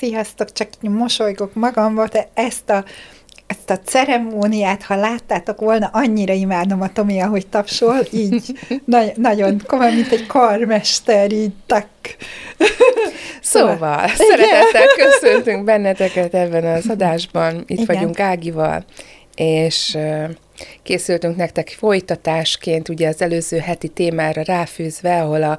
Sziasztok, csak így mosolygok magamba, de ezt a, ezt a ceremóniát, ha láttátok volna, annyira imádom a Tomi, ahogy tapsol, így na- nagyon komoly, mint egy karmester, így tak. Szóval, szóval szeretettel köszöntünk benneteket ebben az adásban. Itt Igen. vagyunk Ágival, és készültünk nektek folytatásként, ugye az előző heti témára ráfűzve, ahol a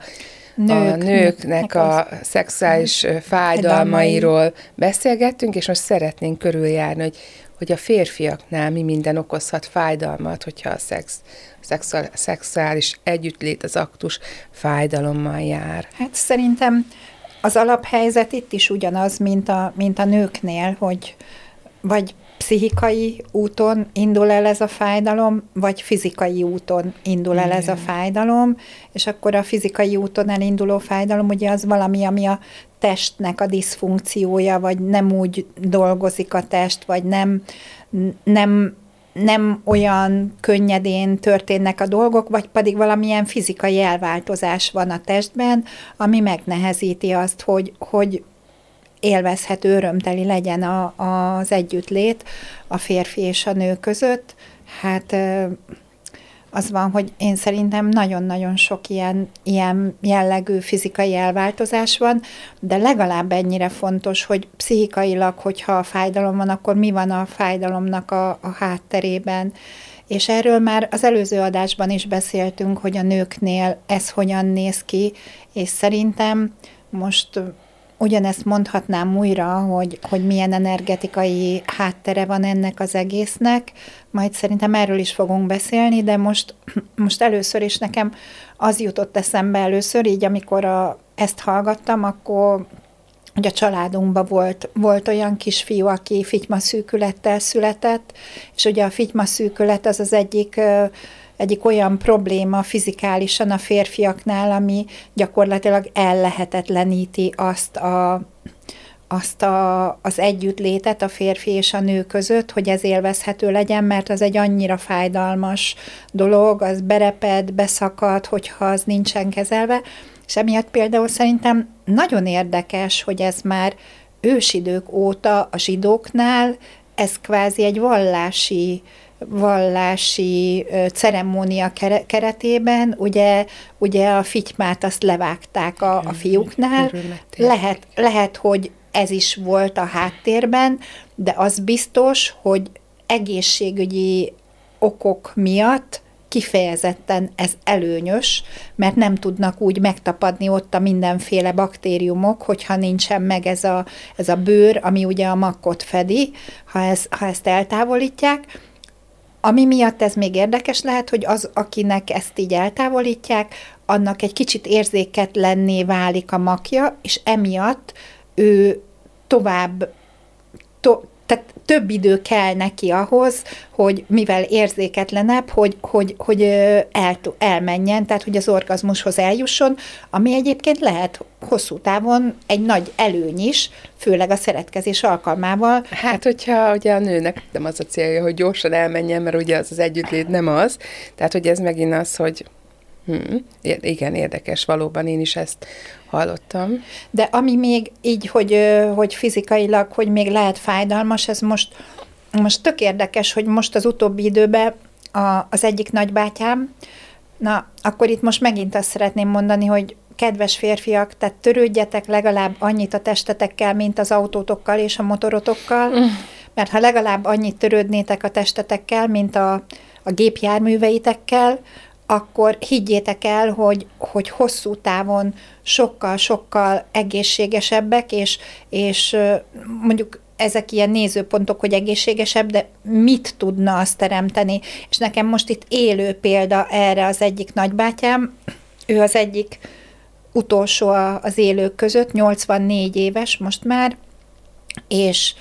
Nők, a nőknek a szexuális fájdalmairól beszélgettünk, és most szeretnénk körüljárni, hogy, hogy a férfiaknál mi minden okozhat fájdalmat, hogyha a szex, szexuál, szexuális együttlét, az aktus fájdalommal jár. Hát szerintem az alaphelyzet itt is ugyanaz, mint a, mint a nőknél, hogy vagy pszichikai úton indul el ez a fájdalom, vagy fizikai úton indul el ez a fájdalom, és akkor a fizikai úton elinduló fájdalom ugye az valami, ami a testnek a diszfunkciója, vagy nem úgy dolgozik a test, vagy nem, nem nem olyan könnyedén történnek a dolgok, vagy pedig valamilyen fizikai elváltozás van a testben, ami megnehezíti azt, hogy, hogy élvezhető, örömteli legyen a, az együttlét a férfi és a nő között. Hát az van, hogy én szerintem nagyon-nagyon sok ilyen, ilyen jellegű fizikai elváltozás van, de legalább ennyire fontos, hogy pszichikailag, hogyha a fájdalom van, akkor mi van a fájdalomnak a, a hátterében. És erről már az előző adásban is beszéltünk, hogy a nőknél ez hogyan néz ki, és szerintem most ugyanezt mondhatnám újra, hogy, hogy milyen energetikai háttere van ennek az egésznek, majd szerintem erről is fogunk beszélni, de most, most először is nekem az jutott eszembe először, így amikor a, ezt hallgattam, akkor hogy a családunkban volt, volt olyan kisfiú, aki figyma szűkülettel született, és ugye a figyma az az egyik egyik olyan probléma fizikálisan a férfiaknál, ami gyakorlatilag ellehetetleníti azt a azt a, az együttlétet a férfi és a nő között, hogy ez élvezhető legyen, mert az egy annyira fájdalmas dolog, az bereped, beszakad, hogyha az nincsen kezelve, és emiatt például szerintem nagyon érdekes, hogy ez már ősidők óta a zsidóknál, ez kvázi egy vallási vallási ceremónia keretében, ugye, ugye a fitymát azt levágták a, a fiúknál. Lehet, lehet, hogy ez is volt a háttérben, de az biztos, hogy egészségügyi okok miatt kifejezetten ez előnyös, mert nem tudnak úgy megtapadni ott a mindenféle baktériumok, hogyha nincsen meg ez a, ez a bőr, ami ugye a makkot fedi, ha, ez, ha ezt eltávolítják, ami miatt ez még érdekes lehet, hogy az, akinek ezt így eltávolítják, annak egy kicsit érzéketlenné válik a makja, és emiatt ő tovább, to, több idő kell neki ahhoz, hogy mivel érzéketlenebb, hogy, hogy, hogy el, elmenjen, tehát hogy az orgazmushoz eljusson, ami egyébként lehet hosszú távon egy nagy előny is, főleg a szeretkezés alkalmával. Hát, hogyha ugye a nőnek nem az a célja, hogy gyorsan elmenjen, mert ugye az az együttlét nem az, tehát hogy ez megint az, hogy Hmm, igen, érdekes, valóban én is ezt hallottam. De ami még így, hogy, hogy fizikailag, hogy még lehet fájdalmas, ez most, most tök érdekes, hogy most az utóbbi időben a, az egyik nagybátyám, na, akkor itt most megint azt szeretném mondani, hogy kedves férfiak, tehát törődjetek legalább annyit a testetekkel, mint az autótokkal és a motorotokkal, mm. mert ha legalább annyit törődnétek a testetekkel, mint a, a gépjárműveitekkel, akkor higgyétek el, hogy, hogy hosszú távon sokkal-sokkal egészségesebbek, és, és mondjuk ezek ilyen nézőpontok, hogy egészségesebb, de mit tudna azt teremteni? És nekem most itt élő példa erre az egyik nagybátyám, ő az egyik utolsó az élők között, 84 éves most már, és,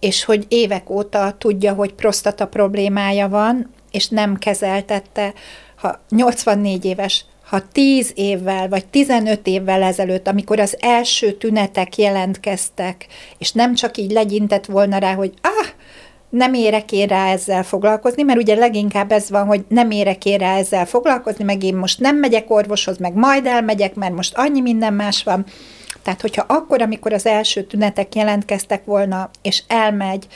és hogy évek óta tudja, hogy prostata problémája van, és nem kezeltette. Ha 84 éves, ha 10 évvel vagy 15 évvel ezelőtt, amikor az első tünetek jelentkeztek, és nem csak így legyintett volna rá, hogy ah, nem érek én rá ezzel foglalkozni, mert ugye leginkább ez van, hogy nem érek én rá ezzel foglalkozni, meg én most nem megyek orvoshoz, meg majd elmegyek, mert most annyi minden más van. Tehát, hogyha akkor, amikor az első tünetek jelentkeztek volna, és elmegy,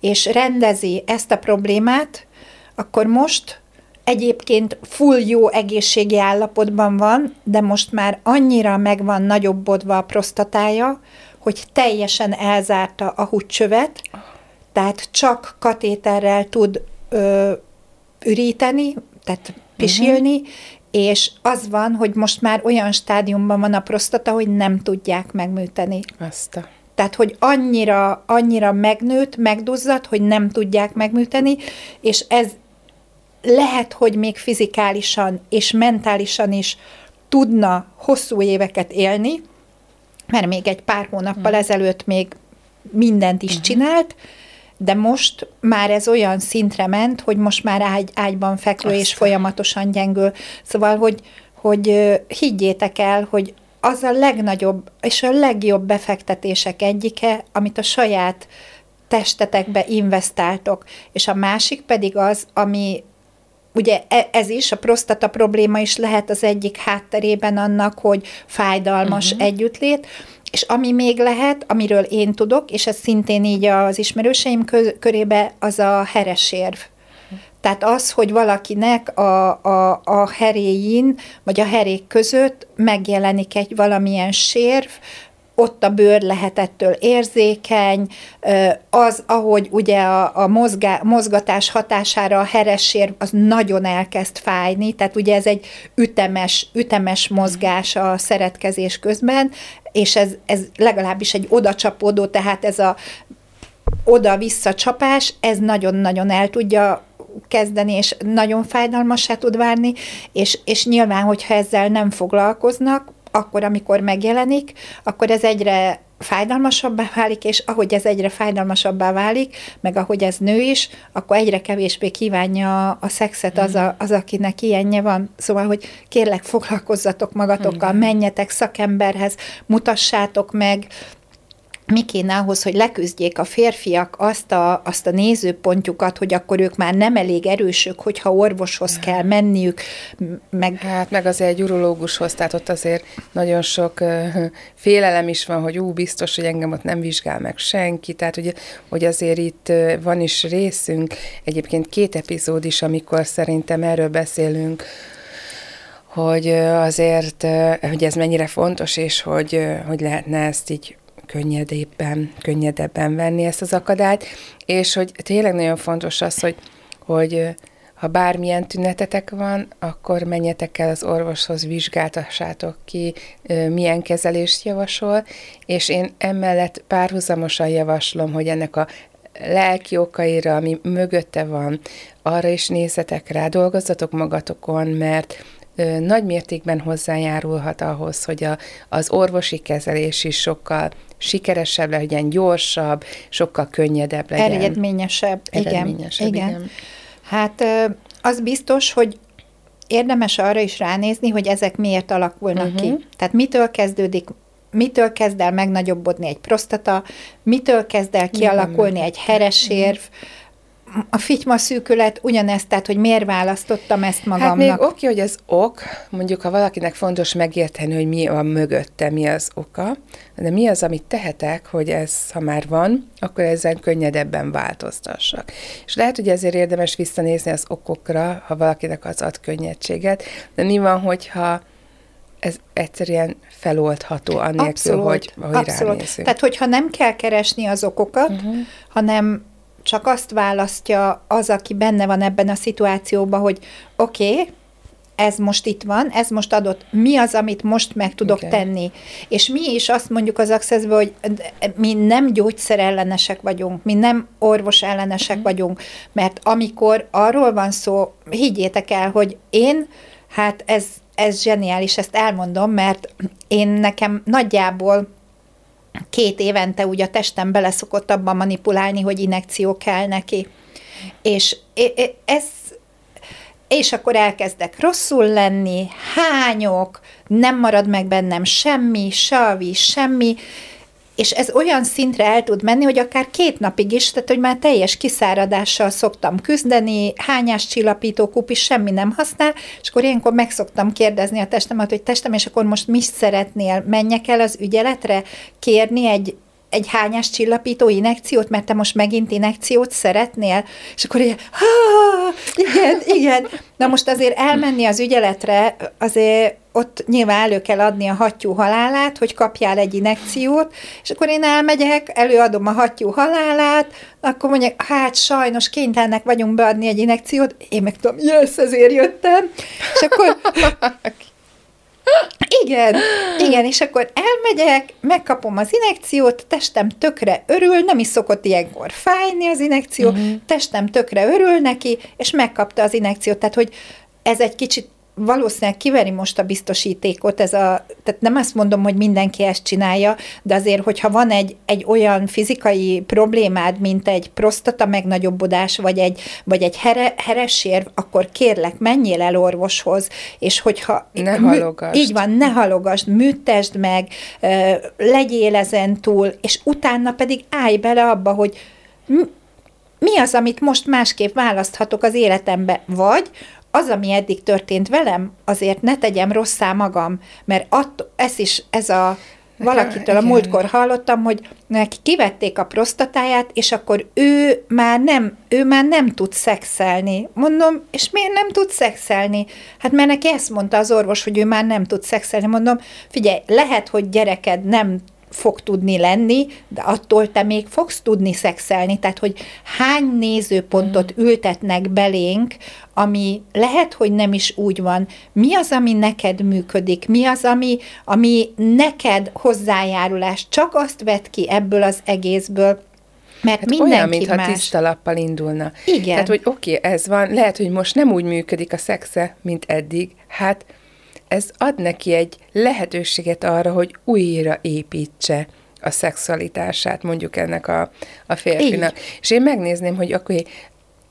és rendezi ezt a problémát, akkor most egyébként full jó egészségi állapotban van, de most már annyira meg van nagyobbodva a prostatája, hogy teljesen elzárta a húcsövet, tehát csak katéterrel tud ö, üríteni, tehát pisilni, uh-huh. és az van, hogy most már olyan stádiumban van a prostata, hogy nem tudják megműteni. Azt a... Tehát, hogy annyira, annyira megnőtt, megduzzadt, hogy nem tudják megműteni, és ez lehet, hogy még fizikálisan és mentálisan is tudna hosszú éveket élni, mert még egy pár hónappal hmm. ezelőtt még mindent is uh-huh. csinált, de most már ez olyan szintre ment, hogy most már ágy, ágyban fekvő Aztán. és folyamatosan gyengül. Szóval, hogy, hogy higgyétek el, hogy az a legnagyobb és a legjobb befektetések egyike, amit a saját testetekbe investáltok. És a másik pedig az, ami ugye e, ez is, a prostata probléma is lehet az egyik hátterében annak, hogy fájdalmas uh-huh. együttlét, és ami még lehet, amiről én tudok, és ez szintén így az ismerőseim körébe, az a heresérv. Tehát az, hogy valakinek a, a, a heréjén, vagy a herék között megjelenik egy valamilyen sérv, ott a bőr lehet ettől érzékeny, az, ahogy ugye a, a mozgá, mozgatás hatására a heressér az nagyon elkezd fájni, tehát ugye ez egy ütemes, ütemes mozgás a szeretkezés közben, és ez, ez legalábbis egy odacsapódó, tehát ez a oda-vissza csapás, ez nagyon-nagyon el tudja kezdeni, és nagyon fájdalmassá tud várni, és, és nyilván, hogyha ezzel nem foglalkoznak, akkor, amikor megjelenik, akkor ez egyre fájdalmasabbá válik, és ahogy ez egyre fájdalmasabbá válik, meg ahogy ez nő is, akkor egyre kevésbé kívánja a szexet az, a, az akinek ilyenje van. Szóval, hogy kérlek, foglalkozzatok magatokkal, menjetek szakemberhez, mutassátok meg, mi kéne ahhoz, hogy leküzdjék a férfiak azt a, azt a nézőpontjukat, hogy akkor ők már nem elég erősök, hogyha orvoshoz kell menniük, meg... Hát meg azért egy urológushoz, tehát ott azért nagyon sok uh, félelem is van, hogy ú, biztos, hogy engem ott nem vizsgál meg senki, tehát ugye, hogy azért itt uh, van is részünk, egyébként két epizód is, amikor szerintem erről beszélünk, hogy azért, hogy ez mennyire fontos, és hogy, hogy lehetne ezt így könnyedében, könnyedebben venni ezt az akadályt, és hogy tényleg nagyon fontos az, hogy, hogy ha bármilyen tünetetek van, akkor menjetek el az orvoshoz, vizsgáltassátok ki, milyen kezelést javasol, és én emellett párhuzamosan javaslom, hogy ennek a lelki okaira, ami mögötte van, arra is nézzetek rá, dolgozzatok magatokon, mert nagy mértékben hozzájárulhat ahhoz, hogy a, az orvosi kezelés is sokkal sikeresebb legyen, gyorsabb, sokkal könnyedebb legyen. Eredményesebb, Eredményesebb igen. igen. igen. Hát az biztos, hogy érdemes arra is ránézni, hogy ezek miért alakulnak uh-huh. ki. Tehát mitől kezdődik mitől kezd el megnagyobbodni egy prostata, mitől kezd el kialakulni egy heresérv, uh-huh a figyma szűkület ugyanezt, tehát hogy miért választottam ezt magamnak. Hát még oké, hogy az ok, mondjuk ha valakinek fontos megérteni, hogy mi van mögötte, mi az oka, de mi az, amit tehetek, hogy ez, ha már van, akkor ezen könnyedebben változtassak. És lehet, hogy ezért érdemes visszanézni az okokra, ha valakinek az ad könnyedséget, de mi van, hogyha ez egyszerűen feloldható, annélkül, abszolút, hogy, hogy abszolút. ránézünk. Tehát, hogyha nem kell keresni az okokat, uh-huh. hanem csak azt választja az, aki benne van ebben a szituációban, hogy oké, okay, ez most itt van, ez most adott, mi az, amit most meg tudok okay. tenni. És mi is azt mondjuk az access hogy mi nem gyógyszerellenesek vagyunk, mi nem orvos ellenesek mm. vagyunk, mert amikor arról van szó, higgyétek el, hogy én, hát ez, ez zseniális, ezt elmondom, mert én nekem nagyjából két évente úgy a testem beleszokott abban manipulálni, hogy inekció kell neki. És ez és akkor elkezdek rosszul lenni, hányok, nem marad meg bennem semmi, savi, semmi, és ez olyan szintre el tud menni, hogy akár két napig is, tehát hogy már teljes kiszáradással szoktam küzdeni, hányás csillapító kupi semmi nem használ, és akkor ilyenkor meg szoktam kérdezni a testemet, hogy testem, és akkor most mi szeretnél, menjek el az ügyeletre, kérni egy egy hányás csillapító inekciót, mert te most megint inekciót szeretnél? És akkor így, igen, igen. Na most azért elmenni az ügyeletre, azért ott nyilván elő kell adni a hattyú halálát, hogy kapjál egy inekciót, és akkor én elmegyek, előadom a hattyú halálát, akkor mondják, hát sajnos kénytelenek vagyunk beadni egy inekciót, én meg tudom, jössz, ezért jöttem, és akkor igen, igen, és akkor elmegyek, megkapom az inekciót, testem tökre örül, nem is szokott ilyenkor fájni az inekció, uh-huh. testem tökre örül neki, és megkapta az inekciót, tehát hogy ez egy kicsit valószínűleg kiveri most a biztosítékot, ez a, tehát nem azt mondom, hogy mindenki ezt csinálja, de azért, hogyha van egy, egy olyan fizikai problémád, mint egy prostata megnagyobbodás, vagy egy, vagy egy here, heresérv, akkor kérlek, menjél el orvoshoz, és hogyha... Ne halogasd. Így van, ne halogasd, műtesd meg, legyél ezen túl, és utána pedig állj bele abba, hogy mi az, amit most másképp választhatok az életembe, vagy az, ami eddig történt velem, azért ne tegyem rosszá magam, mert att, ez is, ez a valakitől a múltkor hallottam, hogy neki kivették a prostatáját, és akkor ő már nem, ő már nem tud szexelni. Mondom, és miért nem tud szexelni? Hát mert neki ezt mondta az orvos, hogy ő már nem tud szexelni. Mondom, figyelj, lehet, hogy gyereked nem fog tudni lenni, de attól te még fogsz tudni szexelni. Tehát, hogy hány nézőpontot mm. ültetnek belénk, ami lehet, hogy nem is úgy van. Mi az, ami neked működik? Mi az, ami, ami neked hozzájárulás? Csak azt vet ki ebből az egészből, mert hát mindenki olyan, mintha más. tiszta lappal indulna. Igen. Tehát, hogy oké, okay, ez van, lehet, hogy most nem úgy működik a szexe, mint eddig, hát ez ad neki egy lehetőséget arra, hogy újra építse a szexualitását, mondjuk ennek a, a férfinak. Így. És én megnézném, hogy akkor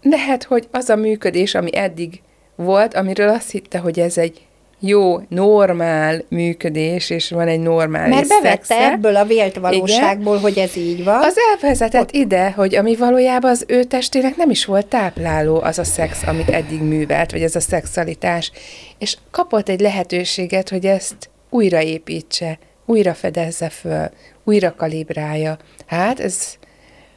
lehet, hogy az a működés, ami eddig volt, amiről azt hitte, hogy ez egy jó, normál működés, és van egy normális Mert bevette szexe. ebből a vélt valóságból, Igen. hogy ez így van. Az elvezetett Ott. ide, hogy ami valójában az ő testének nem is volt tápláló az a szex, amit eddig művelt, vagy ez a szexualitás. És kapott egy lehetőséget, hogy ezt újraépítse, újra fedezze föl, újra kalibrálja. Hát ez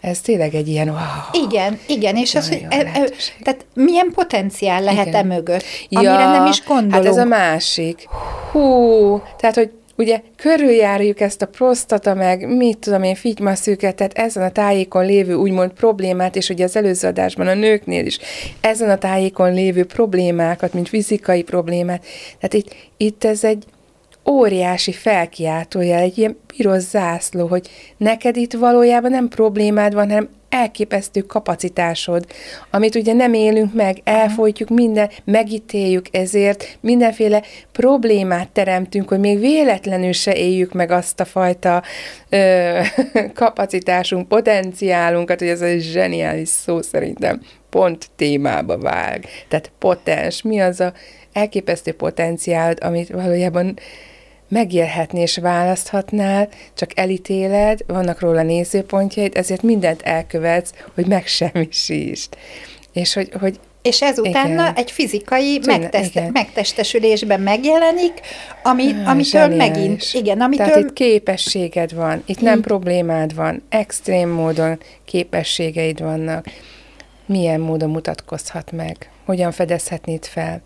ez tényleg egy ilyen wow. Igen, igen, és az, hogy e, e, tehát milyen potenciál lehet igen. e mögött, amire ja, nem is gondolunk. Hát ez a másik. Hú, tehát, hogy ugye körüljárjuk ezt a prostata, meg mit tudom én, figymaszűket, tehát ezen a tájékon lévő úgymond problémát, és ugye az előző adásban a nőknél is ezen a tájékon lévő problémákat, mint fizikai problémát, tehát itt, itt ez egy óriási felkiáltója, egy ilyen piros zászló, hogy neked itt valójában nem problémád van, hanem elképesztő kapacitásod, amit ugye nem élünk meg, elfolytjuk minden, megítéljük ezért, mindenféle problémát teremtünk, hogy még véletlenül se éljük meg azt a fajta ö, kapacitásunk, potenciálunkat, hogy ez egy zseniális szó szerintem pont témába vág. Tehát potens, mi az a elképesztő potenciált, amit valójában megélhetni és választhatnál, csak elítéled, vannak róla nézőpontjaid, ezért mindent elkövetsz, hogy megsemmisítsd. És hogy, hogy és ez utána egy fizikai megteste, megtestesülésben megjelenik, ami, ja, amitől zseniális. megint, igen, amitől... Tehát itt képességed van, itt nem problémád van, extrém módon képességeid vannak. Milyen módon mutatkozhat meg? Hogyan fedezhetnéd fel?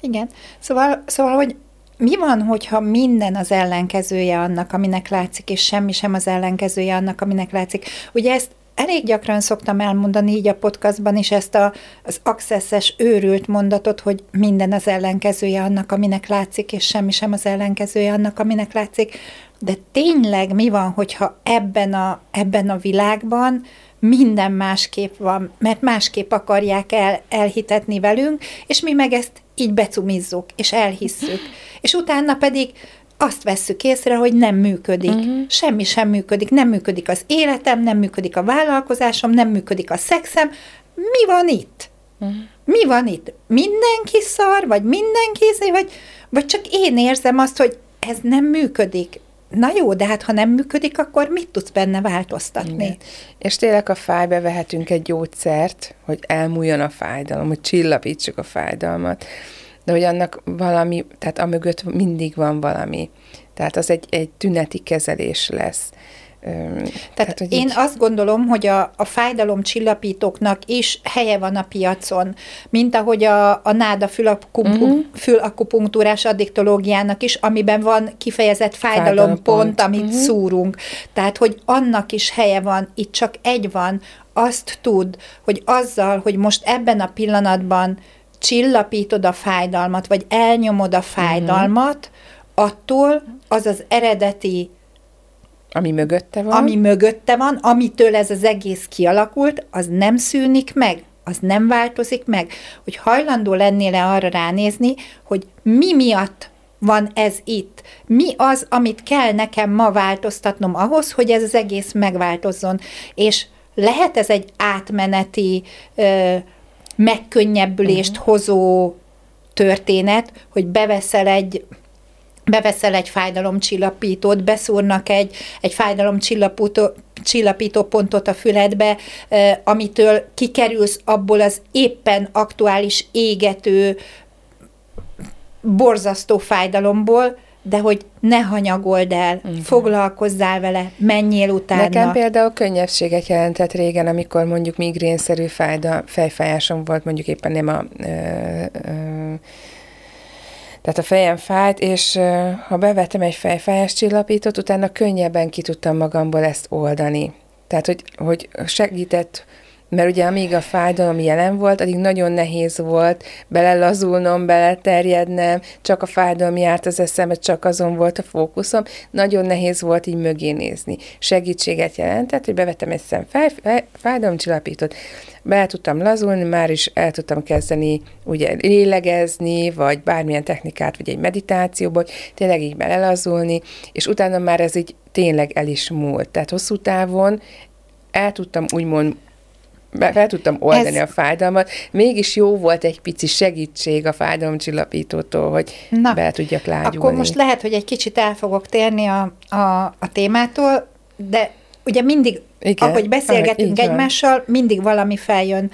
Igen, szóval, szóval hogy mi van, hogyha minden az ellenkezője annak, aminek látszik, és semmi sem az ellenkezője annak, aminek látszik? Ugye ezt elég gyakran szoktam elmondani így a podcastban is ezt a, az accesses őrült mondatot, hogy minden az ellenkezője annak, aminek látszik, és semmi sem az ellenkezője annak, aminek látszik. De tényleg mi van, hogyha ebben a, ebben a világban minden másképp van, mert másképp akarják el, elhitetni velünk, és mi meg ezt így becumizzuk, és elhisszük. És utána pedig azt vesszük észre, hogy nem működik. Uh-huh. Semmi sem működik. Nem működik az életem, nem működik a vállalkozásom, nem működik a szexem. Mi van itt? Uh-huh. Mi van itt? Mindenki szar, vagy mindenki, izé, vagy, vagy csak én érzem azt, hogy ez nem működik. Na jó, de hát ha nem működik, akkor mit tudsz benne változtatni? Igen. És tényleg a fájbe vehetünk egy gyógyszert, hogy elmúljon a fájdalom, hogy csillapítsuk a fájdalmat, de hogy annak valami, tehát amögött mindig van valami. Tehát az egy, egy tüneti kezelés lesz. Tehát, Tehát hogy én így... azt gondolom, hogy a, a fájdalom csillapítóknak is helye van a piacon, mint ahogy a, a náda fülakupunktúrás uh-huh. fülakupunktúrás addiktológiának is, amiben van kifejezett fájdalompont, pont, amit uh-huh. szúrunk. Tehát, hogy annak is helye van, itt csak egy van, azt tud, hogy azzal, hogy most ebben a pillanatban csillapítod a fájdalmat, vagy elnyomod a fájdalmat, uh-huh. attól az az eredeti ami mögötte van. Ami mögötte van, amitől ez az egész kialakult, az nem szűnik meg, az nem változik meg. Hogy hajlandó lennél-e arra ránézni, hogy mi miatt van ez itt? Mi az, amit kell nekem ma változtatnom ahhoz, hogy ez az egész megváltozzon? És lehet ez egy átmeneti ö, megkönnyebbülést uh-huh. hozó történet, hogy beveszel egy beveszel egy fájdalomcsillapítót, beszúrnak egy, egy fájdalomcsillapító csillapító pontot a füledbe, amitől kikerülsz abból az éppen aktuális égető, borzasztó fájdalomból, de hogy ne hanyagold el, Igen. foglalkozzál vele, menjél utána. Nekem például könnyebbséget jelentett régen, amikor mondjuk migrénszerű fájda, fejfájásom volt, mondjuk éppen nem a ö, ö, tehát a fejem fájt, és ha bevettem egy fejfájás csillapítót, utána könnyebben ki tudtam magamból ezt oldani. Tehát, hogy, hogy segített, mert ugye amíg a fájdalom jelen volt, addig nagyon nehéz volt belelazulnom, beleterjednem, csak a fájdalom járt az eszembe, csak azon volt a fókuszom, nagyon nehéz volt így mögé nézni. Segítséget jelentett, hogy bevettem egy szem fáj, fáj, fájdalomcsillapítót, be tudtam lazulni, már is el tudtam kezdeni ugye lélegezni, vagy bármilyen technikát, vagy egy meditációból, tényleg így belelazulni, és utána már ez így tényleg el is múlt. Tehát hosszú távon el tudtam úgymond fel tudtam oldani Ez... a fájdalmat, mégis jó volt egy pici segítség a fájdalomcsillapítótól, hogy Na, be tudjak lágyulni. Akkor most lehet, hogy egy kicsit el fogok térni a, a, a témától, de ugye mindig, Igen, ahogy beszélgetünk egymással, mindig valami feljön.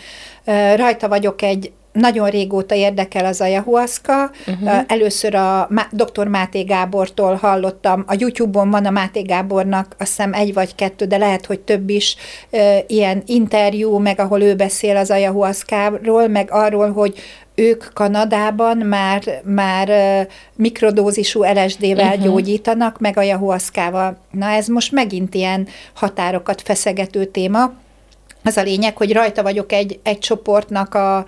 Rajta vagyok egy nagyon régóta érdekel az ayahuasca. Uh-huh. Először a dr. Máté Gábortól hallottam, a YouTube-on van a Máté Gábornak, azt hiszem egy vagy kettő, de lehet, hogy több is ilyen interjú, meg ahol ő beszél az ayahuasca-ról, meg arról, hogy ők Kanadában már, már mikrodózisú LSD-vel uh-huh. gyógyítanak, meg ayahuasca-val. Na ez most megint ilyen határokat feszegető téma. Az a lényeg, hogy rajta vagyok egy, egy csoportnak a,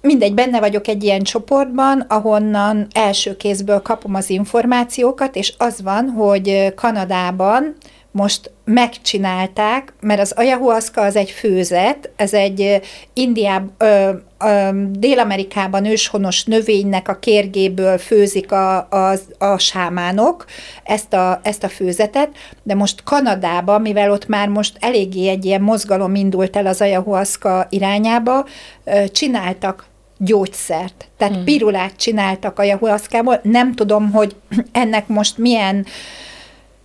mindegy, benne vagyok egy ilyen csoportban, ahonnan első kézből kapom az információkat, és az van, hogy Kanadában most megcsinálták, mert az ayahuasca az egy főzet, ez egy Indiáb, ö, ö, Dél-Amerikában őshonos növénynek a kérgéből főzik a, a, a sámánok ezt a, ezt a főzetet, de most Kanadában, mivel ott már most eléggé egy ilyen mozgalom indult el az ayahuasca irányába, ö, csináltak gyógyszert. Tehát hmm. pirulát csináltak a jahuaszkából. Nem tudom, hogy ennek most milyen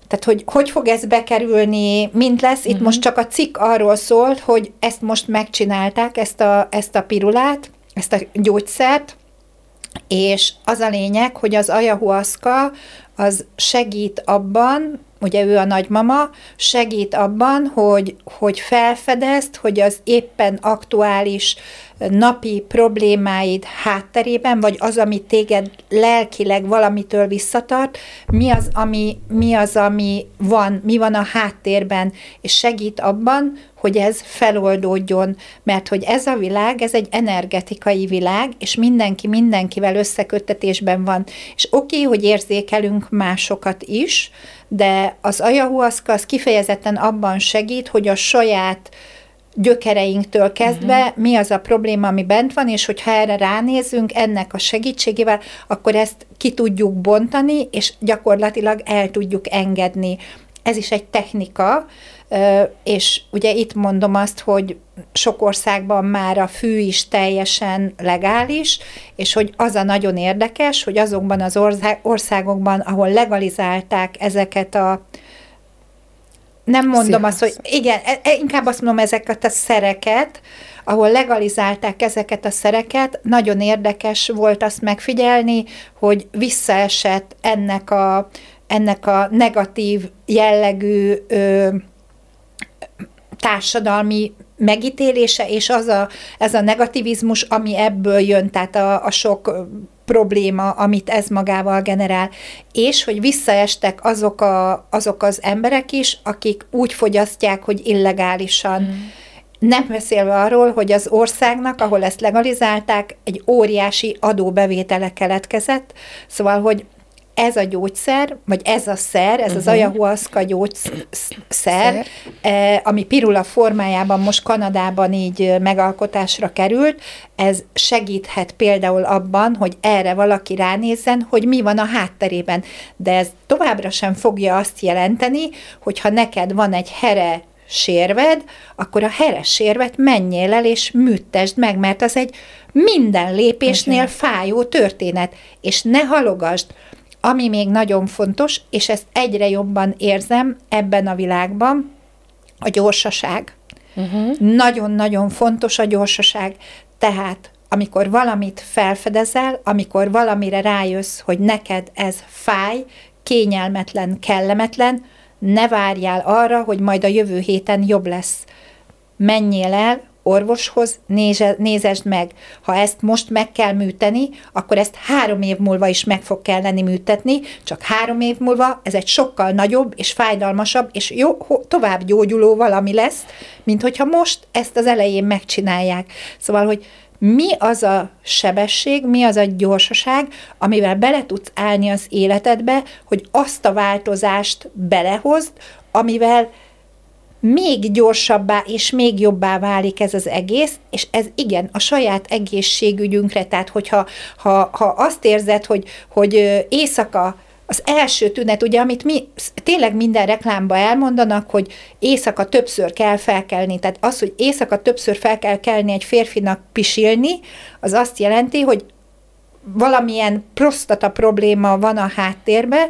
tehát, hogy hogy fog ez bekerülni, mint lesz. Itt uh-huh. most csak a cikk arról szólt, hogy ezt most megcsinálták, ezt a, ezt a pirulát, ezt a gyógyszert, és az a lényeg, hogy az ayahuasca az segít abban, ugye ő a nagymama, segít abban, hogy, hogy felfedezt, hogy az éppen aktuális napi problémáid hátterében, vagy az, ami téged lelkileg valamitől visszatart, mi az, ami, mi az, ami van, mi van a háttérben, és segít abban, hogy ez feloldódjon, mert hogy ez a világ, ez egy energetikai világ, és mindenki mindenkivel összeköttetésben van. És oké, okay, hogy érzékelünk másokat is, de az ayahuasca az kifejezetten abban segít, hogy a saját gyökereinktől kezdve, uh-huh. mi az a probléma, ami bent van, és hogyha erre ránézünk ennek a segítségével, akkor ezt ki tudjuk bontani, és gyakorlatilag el tudjuk engedni. Ez is egy technika, és ugye itt mondom azt, hogy sok országban már a fű is teljesen legális, és hogy az a nagyon érdekes, hogy azokban az országokban, ahol legalizálták ezeket a nem mondom Szívasz. azt, hogy igen, e, e, inkább azt mondom ezeket a szereket, ahol legalizálták ezeket a szereket, nagyon érdekes volt azt megfigyelni, hogy visszaesett ennek a, ennek a negatív jellegű ö, társadalmi megítélése, és az a, ez a negativizmus, ami ebből jön, tehát a, a sok probléma, amit ez magával generál, és hogy visszaestek azok, a, azok az emberek is, akik úgy fogyasztják, hogy illegálisan. Mm. Nem beszélve arról, hogy az országnak, ahol ezt legalizálták, egy óriási adóbevétele keletkezett, szóval, hogy ez a gyógyszer, vagy ez a szer, ez uh-huh. az mhm. ayahuasca gyógyszer, eh, ami pirula formájában most Kanadában így megalkotásra került, ez segíthet például abban, hogy erre valaki ránézzen, hogy mi van a hátterében. De ez továbbra sem fogja azt jelenteni, hogy ha neked van egy here sérved, akkor a heres sérvet menjél el és műtesd meg, mert az egy minden lépésnél fájó történet, és ne halogasd. Ami még nagyon fontos, és ezt egyre jobban érzem ebben a világban, a gyorsaság. Uh-huh. Nagyon-nagyon fontos a gyorsaság. Tehát amikor valamit felfedezel, amikor valamire rájössz, hogy neked ez fáj, kényelmetlen, kellemetlen, ne várjál arra, hogy majd a jövő héten jobb lesz. Menjél el, orvoshoz, néze, meg. Ha ezt most meg kell műteni, akkor ezt három év múlva is meg fog kelleni műtetni, csak három év múlva ez egy sokkal nagyobb és fájdalmasabb és jó, tovább gyógyuló valami lesz, mint hogyha most ezt az elején megcsinálják. Szóval, hogy mi az a sebesség, mi az a gyorsaság, amivel bele tudsz állni az életedbe, hogy azt a változást belehozd, amivel még gyorsabbá és még jobbá válik ez az egész, és ez igen, a saját egészségügyünkre, tehát hogyha ha, ha azt érzed, hogy, hogy éjszaka az első tünet, ugye, amit mi tényleg minden reklámba elmondanak, hogy éjszaka többször kell felkelni. Tehát az, hogy éjszaka többször fel kell kelni egy férfinak pisilni, az azt jelenti, hogy valamilyen prostata probléma van a háttérben,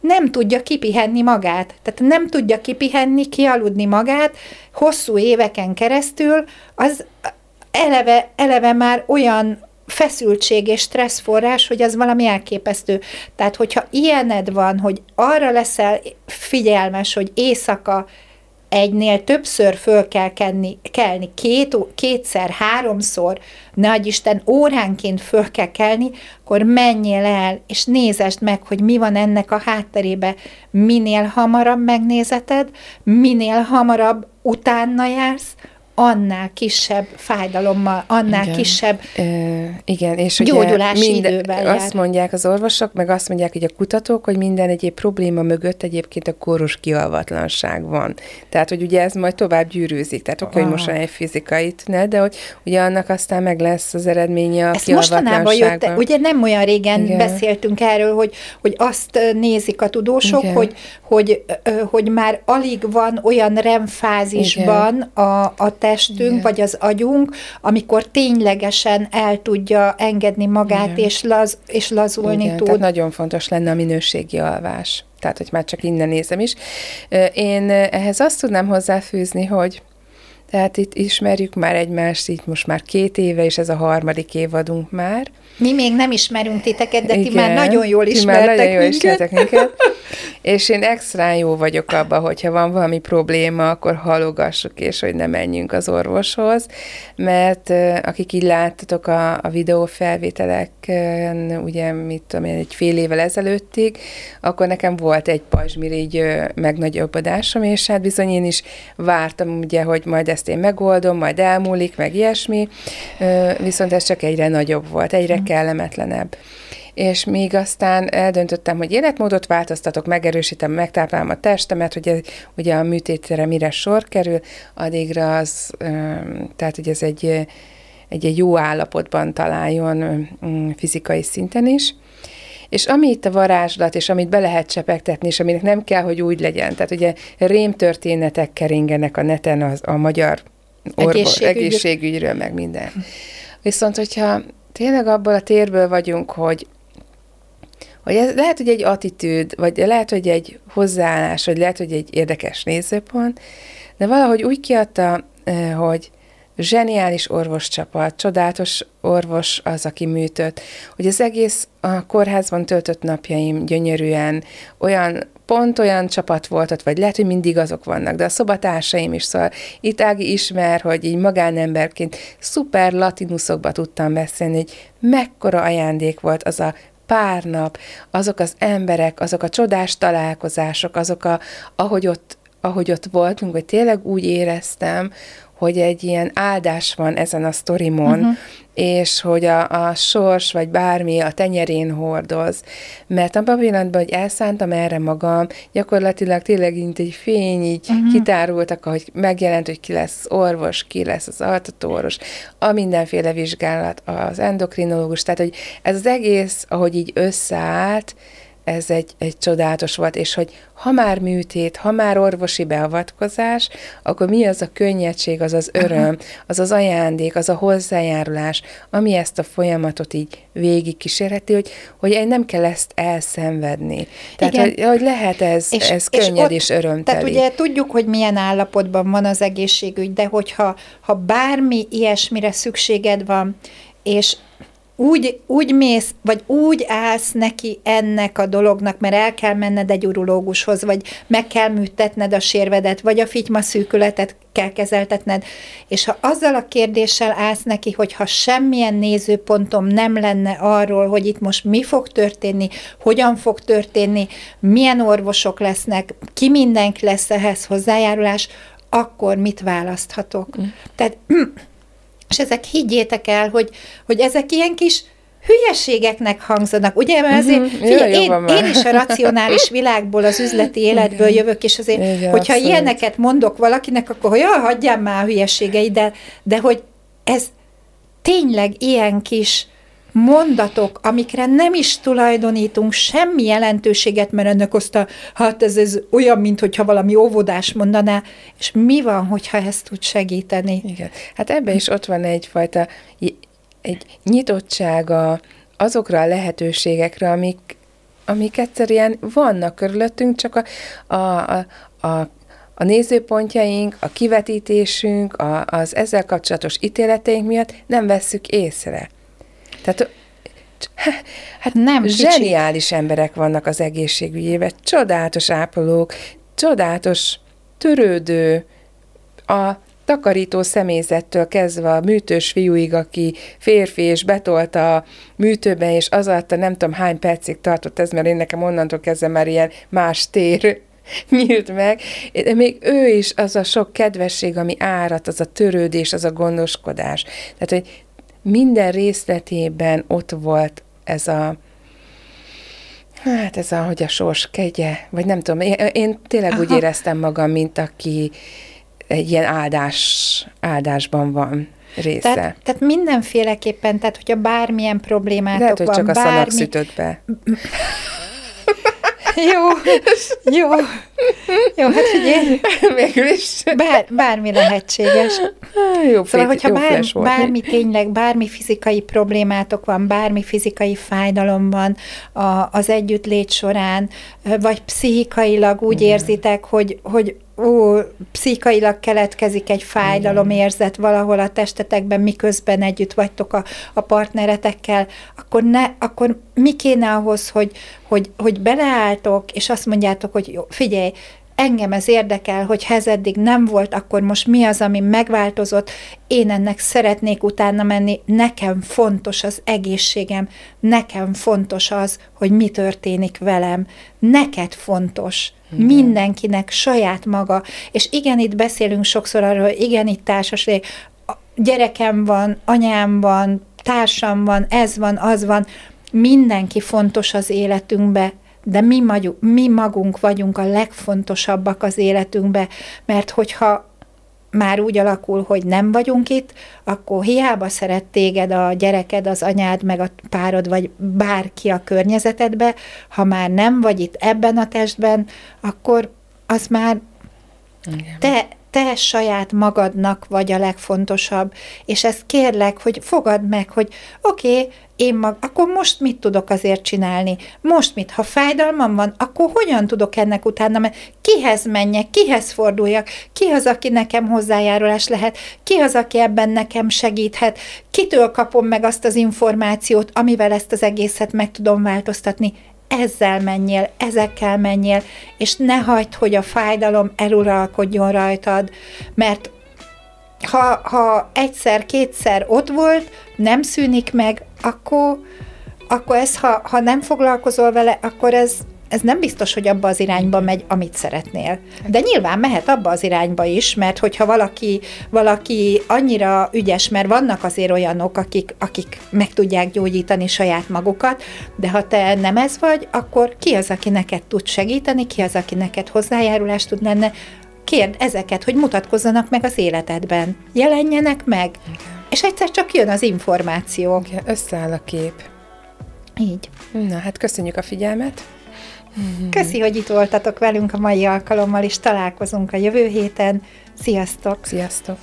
nem tudja kipihenni magát. Tehát nem tudja kipihenni, kialudni magát hosszú éveken keresztül, az eleve, eleve már olyan feszültség és stresszforrás, hogy az valami elképesztő. Tehát, hogyha ilyened van, hogy arra leszel figyelmes, hogy éjszaka egynél többször föl kell kenni, kelni, két, kétszer, háromszor, ne Isten óránként föl kell kelni, akkor menjél el, és nézesd meg, hogy mi van ennek a hátterébe. Minél hamarabb megnézeted, minél hamarabb utána jársz, annál kisebb fájdalommal, annál igen. kisebb e, igen, és gyógyulási minden, idővel jár. Azt mondják az orvosok, meg azt mondják hogy a kutatók, hogy minden egyéb probléma mögött egyébként a koros kialvatlanság van. Tehát, hogy ugye ez majd tovább gyűrűzik. Tehát oké, hogy most egy fizikai tünet, de hogy ugye annak aztán meg lesz az eredménye a Ezt mostanában jött, ugye nem olyan régen igen. beszéltünk erről, hogy, hogy azt nézik a tudósok, hogy, hogy, hogy már alig van olyan remfázisban a, a testünk, Igen. vagy az agyunk, amikor ténylegesen el tudja engedni magát, Igen. és, laz, és lazulni Igen, tud. Tehát nagyon fontos lenne a minőségi alvás. Tehát, hogy már csak innen nézem is. Én ehhez azt tudnám hozzáfűzni, hogy tehát itt ismerjük már egymást, itt most már két éve, és ez a harmadik évadunk már. Mi még nem ismerünk titeket, de Igen, ti már nagyon jól ismertek már nagyon jól ismertek minket. És én extra jó vagyok abban, hogyha van valami probléma, akkor halogassuk, és hogy ne menjünk az orvoshoz, mert akik így láttatok a, a videófelvételeken, ugye, mit tudom én, egy fél évvel ezelőttig, akkor nekem volt egy pajzsmirigy megnagyobbadásom, és hát bizony én is vártam, ugye, hogy majd ezt én megoldom, majd elmúlik, meg ilyesmi, viszont ez csak egyre nagyobb volt, egyre kellemetlenebb. és még aztán eldöntöttem, hogy életmódot változtatok, megerősítem, megtáplálom a testemet, hogy ez, ugye a műtétre mire sor kerül, addigra az, tehát hogy ez egy, egy, egy jó állapotban találjon fizikai szinten is. És ami itt a varázslat, és amit be lehet csepegtetni, és aminek nem kell, hogy úgy legyen. Tehát ugye rémtörténetek keringenek a neten az, a magyar orvos, Egészségügy. egészségügyről, meg minden. Viszont, hogyha tényleg abból a térből vagyunk, hogy hogy ez lehet, hogy egy attitűd, vagy lehet, hogy egy hozzáállás, vagy lehet, hogy egy érdekes nézőpont, de valahogy úgy kiadta, eh, hogy zseniális orvoscsapat, csodálatos orvos az, aki műtött, hogy az egész a kórházban töltött napjaim gyönyörűen olyan pont olyan csapat volt ott, vagy lehet, hogy mindig azok vannak, de a szobatársaim is, szóval itt Ági ismer, hogy így magánemberként szuper latinuszokba tudtam beszélni, hogy mekkora ajándék volt az a pár nap, azok az emberek, azok a csodás találkozások, azok a, ahogy ott, ahogy ott voltunk, hogy tényleg úgy éreztem, hogy egy ilyen áldás van ezen a sztorimon, uh-huh. és hogy a, a sors, vagy bármi a tenyerén hordoz. Mert abban a pillanatban, hogy elszántam erre magam, gyakorlatilag tényleg mint egy fény, így uh-huh. kitárultak, hogy megjelent, hogy ki lesz az orvos, ki lesz az altatóorvos, a mindenféle vizsgálat, az endokrinológus, tehát hogy ez az egész, ahogy így összeállt, ez egy, egy csodálatos volt, és hogy ha már műtét, ha már orvosi beavatkozás, akkor mi az a könnyedség, az az öröm, az az ajándék, az a hozzájárulás, ami ezt a folyamatot így végig kísérheti, hogy, hogy nem kell ezt elszenvedni. Tehát, Igen. Hogy, hogy lehet ez, és, ez könnyed és, és örömteli. Tehát ugye tudjuk, hogy milyen állapotban van az egészségügy, de hogyha ha bármi ilyesmire szükséged van, és úgy, úgy mész, vagy úgy állsz neki ennek a dolognak, mert el kell menned egy urológushoz, vagy meg kell műtetned a sérvedet, vagy a figyma szűkületet kell kezeltetned, és ha azzal a kérdéssel állsz neki, hogy ha semmilyen nézőpontom nem lenne arról, hogy itt most mi fog történni, hogyan fog történni, milyen orvosok lesznek, ki mindenki lesz ehhez hozzájárulás, akkor mit választhatok? Mm. Tehát és ezek higgyétek el, hogy, hogy ezek ilyen kis hülyeségeknek hangzanak, ugye? Mert azért, uh-huh. figyelj, Jó, én, én is a racionális világból, az üzleti életből jövök, és azért, Igen, hogyha abszolút. ilyeneket mondok valakinek, akkor hogy jaj, hagyjam már a hülyeségeit, de, de hogy ez tényleg ilyen kis mondatok, amikre nem is tulajdonítunk semmi jelentőséget, mert ennek oszta, hát ez, ez olyan, mintha valami óvodás mondaná, és mi van, hogyha ezt tud segíteni? Igen. Hát ebben is ott van egyfajta egy nyitottsága azokra a lehetőségekre, amik, amik egyszerűen vannak körülöttünk, csak a, a, a, a a nézőpontjaink, a kivetítésünk, a, az ezzel kapcsolatos ítéleteink miatt nem vesszük észre. Tehát Hát nem zseniális kicsit. emberek vannak az egészségügyében, csodálatos ápolók, csodálatos törődő, a takarító személyzettől kezdve a műtős fiúig, aki férfi, és betolta a műtőben, és az alatt nem tudom hány percig tartott ez, mert én nekem onnantól kezdve már ilyen más tér nyílt meg, de még ő is az a sok kedvesség, ami árat, az a törődés, az a gondoskodás. Tehát, hogy minden részletében ott volt ez a Hát ez a, hogy a sors kegye, vagy nem tudom, én, én tényleg Aha. úgy éreztem magam, mint aki egy ilyen áldás, áldásban van része. Tehát, tehát mindenféleképpen, tehát hogyha bármilyen problémátok Lehet, hogy van, csak a bármi... szanak szütött be. jó, jó, jó, hát figyelj. Végül is. Bár, bármi lehetséges. Jó, szóval, hogyha jó bár, bármi tényleg, bármi fizikai problémátok van, bármi fizikai fájdalom van a, az együttlét során, vagy pszichikailag úgy Igen. érzitek, hogy, hogy ó, pszichailag keletkezik egy fájdalomérzet valahol a testetekben, miközben együtt vagytok a, a partneretekkel, akkor, ne, akkor mi kéne ahhoz, hogy, hogy, hogy beleálltok, és azt mondjátok, hogy jó, figyelj, engem ez érdekel, hogy ez eddig nem volt, akkor most mi az, ami megváltozott, én ennek szeretnék utána menni, nekem fontos az egészségem, nekem fontos az, hogy mi történik velem, neked fontos, igen. mindenkinek saját maga, és igen, itt beszélünk sokszor arról, hogy igen, itt társasság, gyerekem van, anyám van, társam van, ez van, az van, mindenki fontos az életünkbe, de mi, magyunk, mi magunk vagyunk a legfontosabbak az életünkbe, mert hogyha már úgy alakul, hogy nem vagyunk itt, akkor hiába szeret téged a gyereked, az anyád, meg a párod, vagy bárki a környezetedbe, ha már nem vagy itt ebben a testben, akkor az már Igen. te te saját magadnak vagy a legfontosabb, és ezt kérlek, hogy fogad meg, hogy oké, okay, én mag, akkor most mit tudok azért csinálni? Most mit? Ha fájdalmam van, akkor hogyan tudok ennek utána menni? Kihez menjek? Kihez forduljak? Ki az, aki nekem hozzájárulás lehet? Ki az, aki ebben nekem segíthet? Kitől kapom meg azt az információt, amivel ezt az egészet meg tudom változtatni? Ezzel menjél, ezekkel menjél, és ne hagyd, hogy a fájdalom eluralkodjon rajtad, mert ha, ha egyszer, kétszer ott volt, nem szűnik meg, akkor, akkor ez, ha, ha nem foglalkozol vele, akkor ez, ez nem biztos, hogy abba az irányba megy, amit szeretnél. De nyilván mehet abba az irányba is, mert hogyha valaki, valaki annyira ügyes, mert vannak azért olyanok, akik, akik meg tudják gyógyítani saját magukat, de ha te nem ez vagy, akkor ki az, aki neked tud segíteni, ki az, aki neked hozzájárulást tud lenne, kérd ezeket, hogy mutatkozzanak meg az életedben. Jelenjenek meg. És egyszer csak jön az információ. Igen, összeáll a kép. Így. Na, hát köszönjük a figyelmet. Köszi, hogy itt voltatok velünk a mai alkalommal, és találkozunk a jövő héten. Sziasztok! Sziasztok!